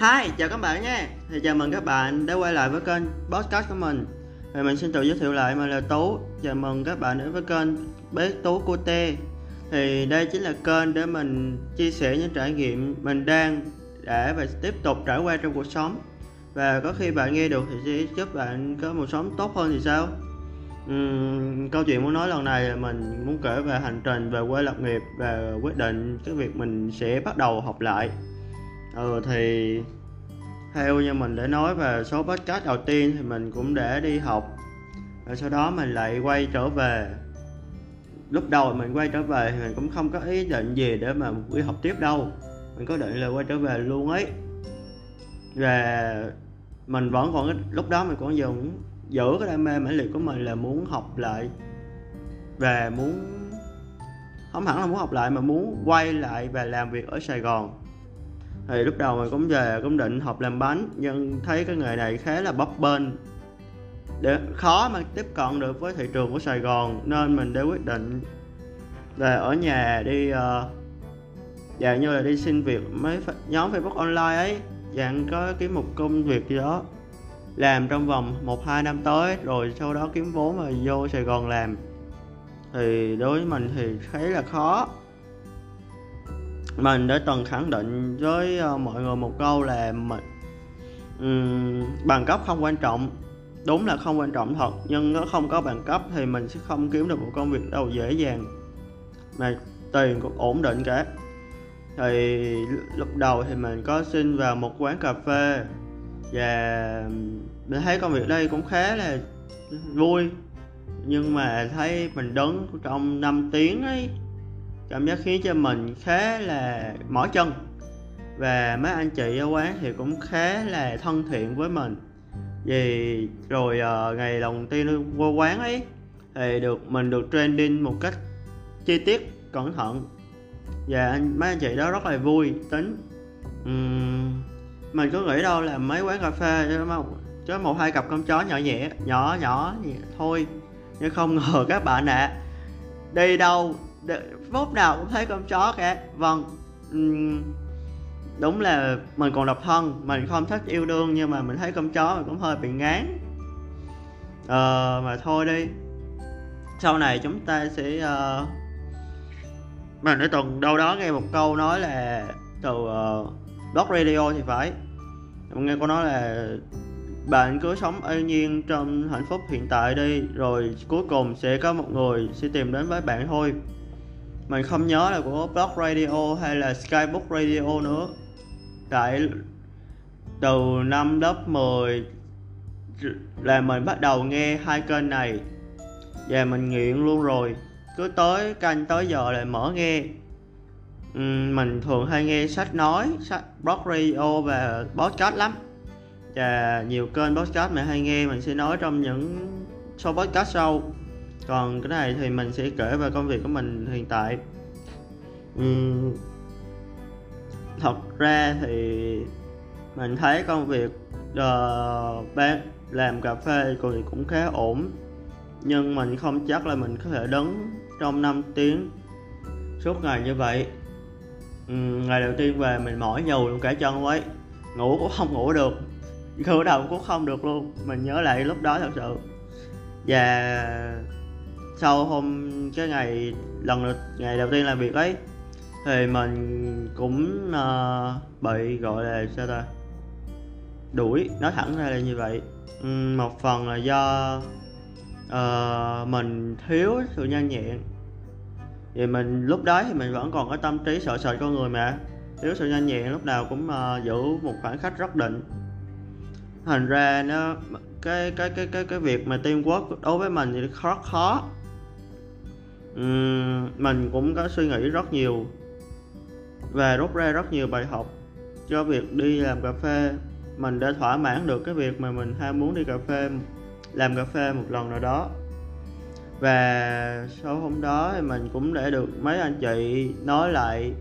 Hi, chào các bạn nha Thì chào mừng các bạn đã quay lại với kênh podcast của mình. Thì mình xin tự giới thiệu lại, mình là Tú. Chào mừng các bạn đến với kênh Bé Tú Cô Tê. Thì đây chính là kênh để mình chia sẻ những trải nghiệm mình đang để và tiếp tục trải qua trong cuộc sống. Và có khi bạn nghe được thì sẽ giúp bạn có một sống tốt hơn thì sao? Uhm, câu chuyện muốn nói lần này là mình muốn kể về hành trình về quê lập nghiệp và quyết định cái việc mình sẽ bắt đầu học lại. Ừ thì theo như mình để nói về số podcast đầu tiên thì mình cũng để đi học. Rồi sau đó mình lại quay trở về. Lúc đầu mình quay trở về thì mình cũng không có ý định gì để mà đi học tiếp đâu. Mình có định là quay trở về luôn ấy. Và mình vẫn còn lúc đó mình còn dùng giữ cái đam mê mãnh liệt của mình là muốn học lại. Và muốn, không hẳn là muốn học lại mà muốn quay lại và làm việc ở Sài Gòn thì lúc đầu mình cũng về cũng định học làm bánh nhưng thấy cái nghề này khá là bấp bênh. Để khó mà tiếp cận được với thị trường của Sài Gòn nên mình đã quyết định về ở nhà đi uh, dạng như là đi xin việc mấy nhóm Facebook online ấy dạng có kiếm một công việc gì đó làm trong vòng một hai năm tới rồi sau đó kiếm vốn mà vô Sài Gòn làm. Thì đối với mình thì thấy là khó mình đã từng khẳng định với ờ, mọi người một câu là mình um, bằng cấp không quan trọng. Đúng là không quan trọng thật nhưng nó không có bằng cấp thì mình sẽ không kiếm được một công việc đâu dễ dàng. Mà tiền cũng ổn định cả. Thì lúc đầu thì mình có xin vào một quán cà phê và mình thấy công việc đây cũng khá là vui. Nhưng mà thấy mình đứng trong 5 tiếng ấy cảm giác khiến cho mình khá là mỏi chân. Và mấy anh chị ở quán thì cũng khá là thân thiện với mình. Vì rồi uh, ngày đầu tiên qua quán ấy thì được mình được training một cách chi tiết cẩn thận. Và anh, mấy anh chị đó rất là vui tính. Um, mình cứ nghĩ đâu là mấy quán cà phê chứ một, chứ một hai cặp con chó nhỏ nhẹ nhỏ nhỏ gì thôi. Nhưng không ngờ các bạn ạ à, đi đâu phút nào cũng thấy con chó cả vâng đúng là mình còn độc thân mình không thích yêu đương nhưng mà mình thấy con chó mình cũng hơi bị ngán. Ờ mà thôi đi. Sau này chúng ta sẽ ờ, uh... mình đã từng đâu đó nghe một câu nói là từ ờ, uh, blog radio thì phải. Mình nghe cô nói là bạn cứ sống yên nhiên trong hạnh phúc hiện tại đi rồi cuối cùng sẽ có một người sẽ tìm đến với bạn thôi mình không nhớ là của Blog Radio hay là Skybook Radio nữa. Tại từ năm lớp 10 là mình bắt đầu nghe hai kênh này. Và mình nghiện luôn rồi. Cứ tới canh tới giờ lại mở nghe. Mình thường hay nghe sách nói, sách blog radio và podcast lắm. Và nhiều kênh podcast mình hay nghe, mình sẽ nói trong những số podcast sau còn cái này thì mình sẽ kể về công việc của mình hiện tại. Uhm, thật ra thì mình thấy công việc ờ, uh, bán làm cà phê thì cũng khá ổn nhưng mình không chắc là mình có thể đứng trong 5 tiếng suốt ngày như vậy. Uhm, ngày đầu tiên về mình mỏi nhầu luôn cả chân ấy ngủ cũng không ngủ được cử động cũng không được luôn mình nhớ lại lúc đó thật sự. Và sau hôm cái ngày lần ngày đầu tiên làm việc ấy thì mình cũng uh, bị gọi là sao ta? Đuổi nói thẳng ra là như vậy. Uhm, một phần là do uh, mình thiếu sự nhanh nhẹn. Vì mình lúc đó thì mình vẫn còn có tâm trí sợ sệt con người mà. Thiếu sự nhanh nhẹn lúc nào cũng uh, giữ một khoảng cách rất định. Thành ra nó cái cái cái cái cái việc mà teamwork đối với mình thì rất khó uhm, mình cũng có suy nghĩ rất nhiều và rút ra rất nhiều bài học cho việc đi làm cà phê. Mình đã thỏa mãn được cái việc mà mình ham muốn đi cà phê làm cà phê một lần nào đó. Và sau hôm đó thì mình cũng để được mấy anh chị nói lại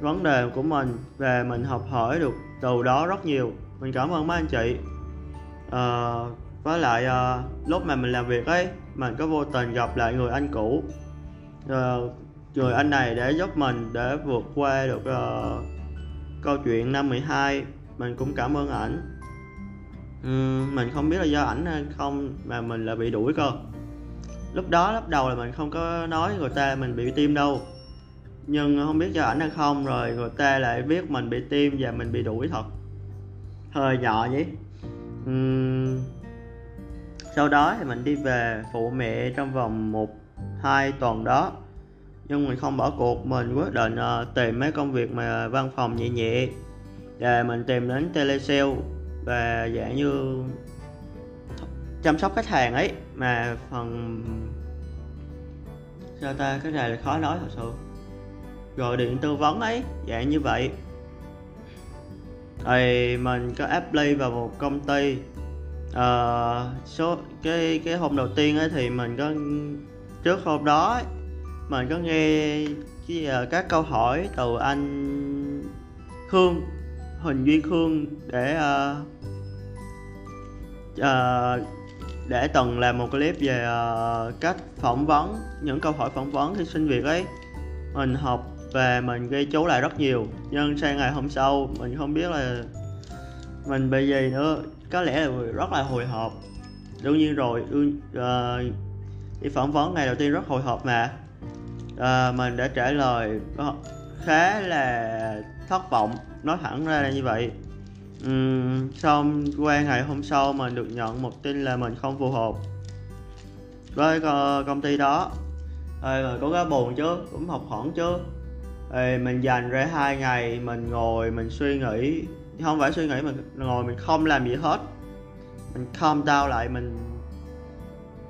vấn đề của mình và mình học hỏi được từ đó rất nhiều. Mình cảm ơn mấy anh chị. À, với lại à, lúc mà mình làm việc ấy mình có vô tình gặp lại người anh cũ. Ờ, à, người anh này để giúp mình để vượt qua được uh, câu chuyện năm 12 mình cũng cảm ơn ảnh. Uhm, mình không biết là do ảnh hay không mà mình là bị đuổi cơ. Lúc đó lúc đầu là mình không có nói người ta mình bị tim đâu. Nhưng không biết do ảnh hay không rồi người ta lại biết mình bị tim và mình bị đuổi thật. Hơi nhỏ vậy uhm, sau đó thì mình đi về phụ mẹ trong vòng một hai tuần đó. Nhưng mình không bỏ cuộc mình quyết định uh, tìm mấy công việc mà văn phòng nhẹ nhẹ để mình tìm đến telesale và dạng như chăm sóc khách hàng ấy. Mà phần sao ta cái này là khó nói thật sự. Gọi điện tư vấn ấy dạng như vậy. Thì mình có apply vào một công ty uh, số cái cái hôm đầu tiên ấy thì mình có trước hôm đó mình có nghe cái, ờ, các câu hỏi từ anh Khương Huỳnh Duy Khương để uh, uh, để từng làm một clip về uh, cách phỏng vấn những câu hỏi phỏng vấn khi xin việc ấy. Mình học và mình ghi chú lại rất nhiều nhưng sang ngày hôm sau mình không biết là mình bị gì nữa. Có lẽ là rất là hồi hộp. Đương nhiên rồi đương, uh, đi phỏng vấn ngày đầu tiên rất hồi hộp mà. À, mình đã trả lời khá là thất vọng nói thẳng ra là như vậy. Uhm, xong qua ngày hôm sau mình được nhận một tin là mình không phù hợp với công ty đó. Ê, có cái buồn chứ cũng học hỏi chứ. Ê, mình dành ra hai ngày mình ngồi mình suy nghĩ. Không phải suy nghĩ mình ngồi mình không làm gì hết. Mình calm down lại mình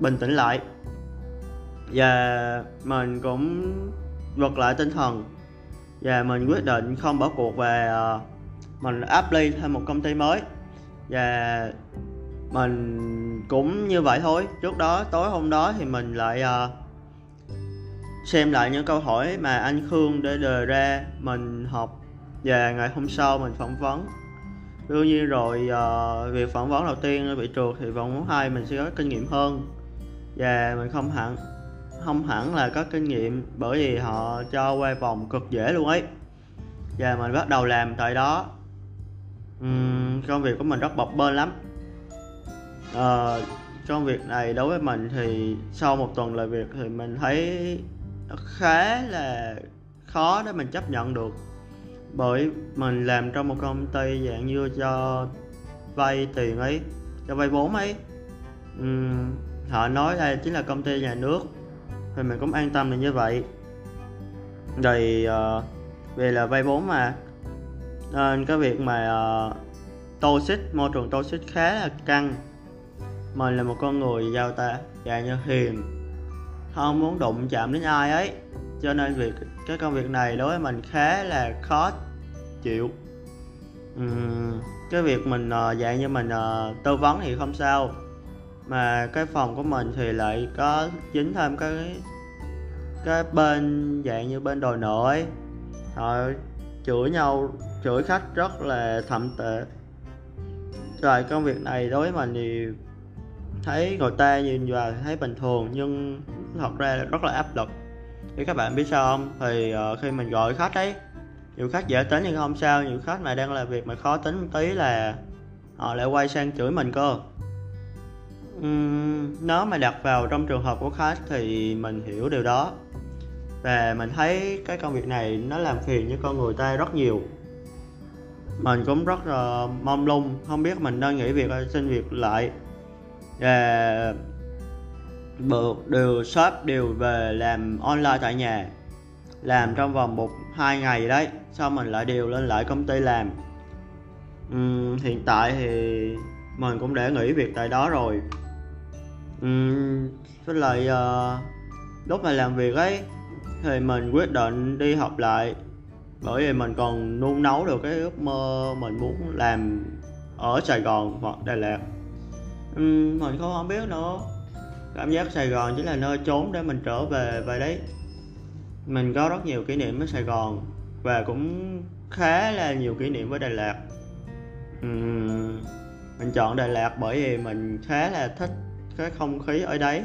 bình tĩnh lại và mình cũng vực lại tinh thần. Và mình quyết định không bỏ cuộc và uh, ờ, mình apply thêm một công ty mới. Và mình cũng như vậy thôi. Trước đó tối hôm đó thì mình lại uh, xem lại những câu hỏi mà anh Khương để đề ra mình học. Và ngày hôm sau mình phỏng vấn. Đương nhiên rồi uh, việc phỏng vấn đầu tiên bị trượt thì vòng thứ hai mình sẽ có kinh nghiệm hơn. Và mình không hẳn không hẳn là có kinh nghiệm bởi vì họ cho quay vòng cực dễ luôn ấy. Và mình bắt đầu làm tại đó. Uhm, công việc của mình rất bập bênh lắm. À, công việc này đối với mình thì sau một tuần làm việc thì mình thấy khá là khó để mình chấp nhận được. Bởi mình làm trong một công ty dạng như cho vay tiền ấy cho vay vốn ấy. Uhm, họ nói đây chính là công ty nhà nước thì mình cũng an tâm là như vậy. Rồi uh, về là vay vốn mà. Nên cái việc mà uh, toxic môi trường toxic khá là căng. Mình là một con người giao ta dạng như hiền không muốn đụng chạm đến ai ấy. Cho nên việc cái công việc này đối với mình khá là khó chịu. Uhm, cái việc mình uh, dạng như mình uh, tư vấn thì không sao mà cái phòng của mình thì lại có dính thêm cái cái bên dạng như bên đồi nội. Họ chửi nhau chửi khách rất là thậm tệ. Rồi công việc này đối với mình thì thấy người ta nhìn vào thấy bình thường nhưng thật ra là rất là áp lực. Thì các bạn biết sao không? Thì uh, khi mình gọi khách ấy nhiều khách dễ tính nhưng không sao. Nhiều khách mà đang làm việc mà khó tính một tí là họ lại quay sang chửi mình cơ uhm, nếu mà đặt vào trong trường hợp của khách thì mình hiểu điều đó. Và mình thấy cái công việc này nó làm phiền với con người ta rất nhiều. Mình cũng rất là mong lung không biết mình nên nghỉ việc hay xin việc lại. Và đều shop đều về làm online tại nhà làm trong vòng một hai ngày đấy sau mình lại điều lên lại công ty làm. Uhm, hiện tại thì mình cũng đã nghỉ việc tại đó rồi uhm, với lại uh, lúc mà làm việc ấy thì mình quyết định đi học lại. Bởi vì mình còn nung nấu được cái ước mơ mình muốn làm ở Sài Gòn hoặc Đà Lạt. Uhm, mình không không biết nữa. Cảm giác Sài Gòn chính là nơi trốn để mình trở về vậy đấy. Mình có rất nhiều kỷ niệm với Sài Gòn và cũng khá là nhiều kỷ niệm với Đà Lạt. Uhm, mình chọn Đà Lạt bởi vì mình khá là thích cái không khí ở đấy.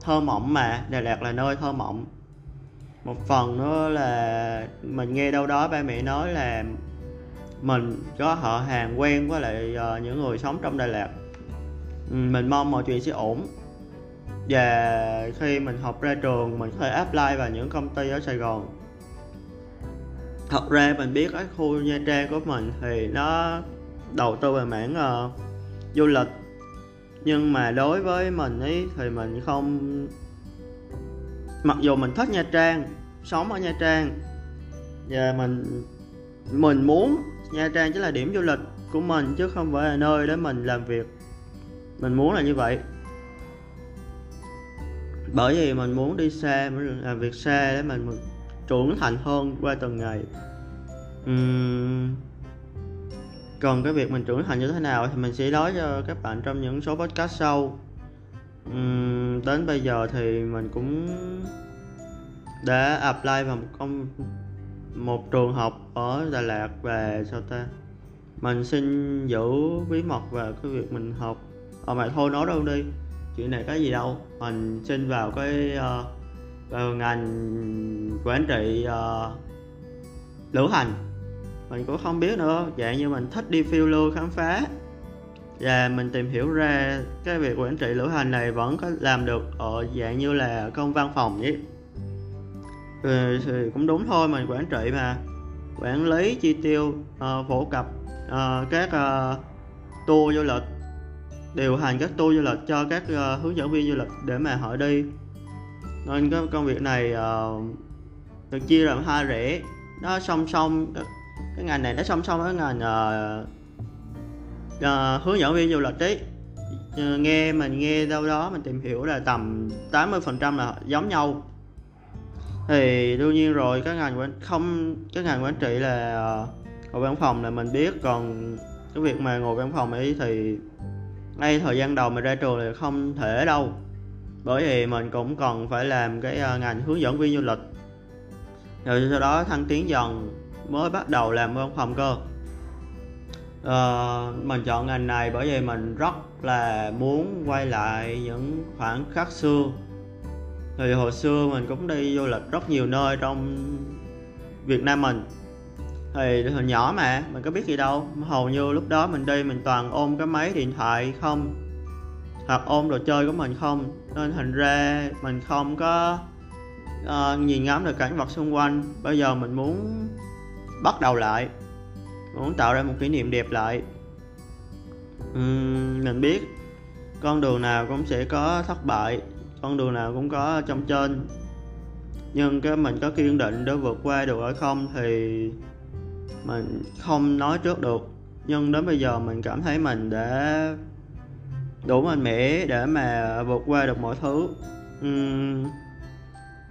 Thơ mộng mà Đà Lạt là nơi thơ mộng. Một phần nữa là mình nghe đâu đó ba mẹ nói là mình có họ hàng quen với lại uh, những người sống trong Đà Lạt. Ừ, mình mong mọi chuyện sẽ ổn. Và khi mình học ra trường mình có thể apply vào những công ty ở Sài Gòn. Thật ra mình biết cái khu Nha Trang của mình thì nó đầu tư về mảng uh, du lịch nhưng mà đối với mình ấy thì mình không mặc dù mình thích Nha Trang sống ở Nha Trang và mình mình muốn Nha Trang chỉ là điểm du lịch của mình chứ không phải là nơi để mình làm việc. Mình muốn là như vậy. Bởi vì mình muốn đi xa mình làm việc xa để mình, mình trưởng thành hơn qua từng ngày. Uhm, còn cái việc mình trưởng thành như thế nào thì mình sẽ nói cho các bạn trong những số podcast sau. Uhm, đến bây giờ thì mình cũng đã apply vào một công một trường học ở Đà Lạt về sao ta? Mình xin giữ bí mật về cái việc mình học. Ờ, ở mà thôi nói đâu đi. Chuyện này có gì đâu. Mình xin vào cái uh, vào ngành quản trị uh, lữ hành mình cũng không biết nữa. Dạng như mình thích đi phiêu lưu khám phá. Và mình tìm hiểu ra cái việc quản trị lữ hành này vẫn có làm được ở dạng như là công văn phòng vậy. Thì, thì cũng đúng thôi mình quản trị mà. Quản lý chi tiêu uh, phổ cập uh, các uh, tour du lịch điều hành các tour du lịch cho các uh, hướng dẫn viên du lịch để mà họ đi. Nên cái công việc này uh, được chia làm hai rễ. Nó song song cái ngành này nó song song với ngành uh, uh, hướng dẫn viên du lịch đấy uh, ờ, nghe mình nghe đâu đó mình tìm hiểu là tầm 80 phần trăm là giống nhau. Thì đương nhiên rồi cái ngành quản không cái ngành quản trị là uh, ngồi văn phòng là mình biết. Còn cái việc mà ngồi văn phòng ấy thì ngay thời gian đầu mình ra trường thì không thể đâu. Bởi vì mình cũng còn phải làm cái uh, ngành hướng dẫn viên du lịch. Rồi sau đó thăng tiến dần mới bắt đầu làm văn phòng cơ. Uh, mình chọn ngành này bởi vì mình rất là muốn quay lại những khoảng khắc xưa. Thì hồi xưa mình cũng đi du lịch rất nhiều nơi trong Việt Nam mình. Thì hồi nhỏ mà mình có biết gì đâu. Hầu như lúc đó mình đi mình toàn ôm cái máy điện thoại không hoặc ôm đồ chơi của mình không. Nên thành ra mình không có uh, nhìn ngắm được cảnh vật xung quanh. Bây giờ mình muốn bắt đầu lại. Muốn tạo ra một kỷ niệm đẹp lại. Uhm, mình biết con đường nào cũng sẽ có thất bại con đường nào cũng có trong trên. Nhưng cái mình có kiên định để vượt qua được hay không thì mình không nói trước được. Nhưng đến bây giờ mình cảm thấy mình đã đủ mạnh mẽ để mà vượt qua được mọi thứ. Uhm,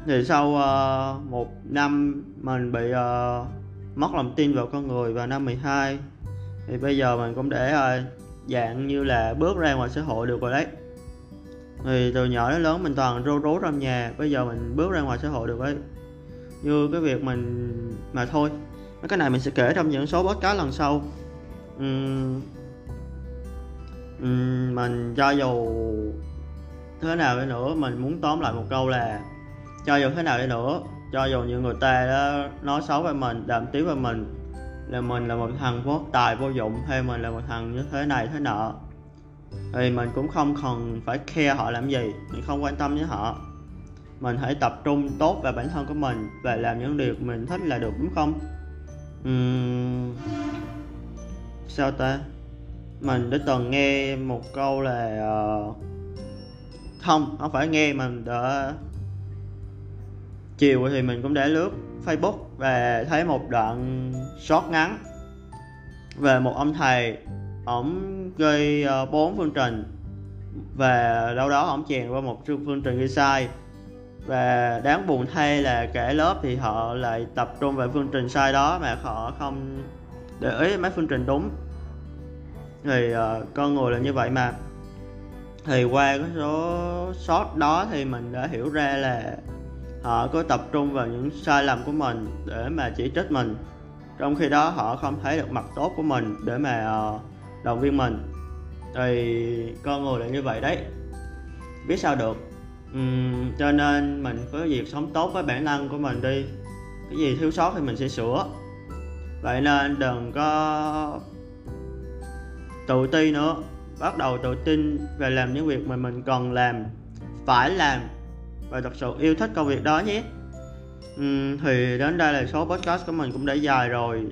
thì sau uh, một năm mình bị uh, mất lòng tin vào con người vào năm 12 thì bây giờ mình cũng để ờ, dạng như là bước ra ngoài xã hội được rồi đấy. Thì từ nhỏ đến lớn mình toàn rô rố trong nhà bây giờ mình bước ra ngoài xã hội được đấy. Như cái việc mình mà thôi cái này mình sẽ kể trong những số podcast lần sau. Uhm, uhm, mình cho dù thế nào đi nữa mình muốn tóm lại một câu là cho dù thế nào đi nữa cho dù những người ta đó nói xấu về mình đàm tiếu về mình là mình là một thằng vô tài vô dụng hay mình là một thằng như thế này thế nọ thì mình cũng không cần phải khe họ làm gì mình không quan tâm với họ. Mình hãy tập trung tốt vào bản thân của mình và làm những điều mình thích là được đúng không? Uhm, sao ta? Mình đã từng nghe một câu là uh, không không phải nghe mình đã chiều thì mình cũng để lướt facebook và thấy một đoạn short ngắn về một ông thầy. Ổng gây ờ, bốn phương trình. Và đâu đó ổng chèn qua một phương trình ghi sai. Và đáng buồn thay là cả lớp thì họ lại tập trung vào phương trình sai đó mà họ không để ý mấy phương trình đúng. Thì uh, con người là như vậy mà. Thì qua cái số sót đó thì mình đã hiểu ra là họ có tập trung vào những sai lầm của mình để mà chỉ trích mình. Trong khi đó họ không thấy được mặt tốt của mình để mà ờ, động viên mình. Thì con người là như vậy đấy. Biết sao được. Uhm, cho nên mình có việc sống tốt với bản năng của mình đi. Cái gì thiếu sót thì mình sẽ sửa. Vậy nên đừng có tự ti nữa. Bắt đầu tự tin về làm những việc mà mình cần làm phải làm và thật sự yêu thích công việc đó nhé. Uhm, thì đến đây là số podcast của mình cũng đã dài rồi.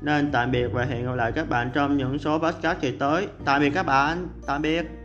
Nên tạm biệt và hẹn gặp lại các bạn trong những số podcast kỳ tới. Tạm biệt các bạn. Tạm biệt.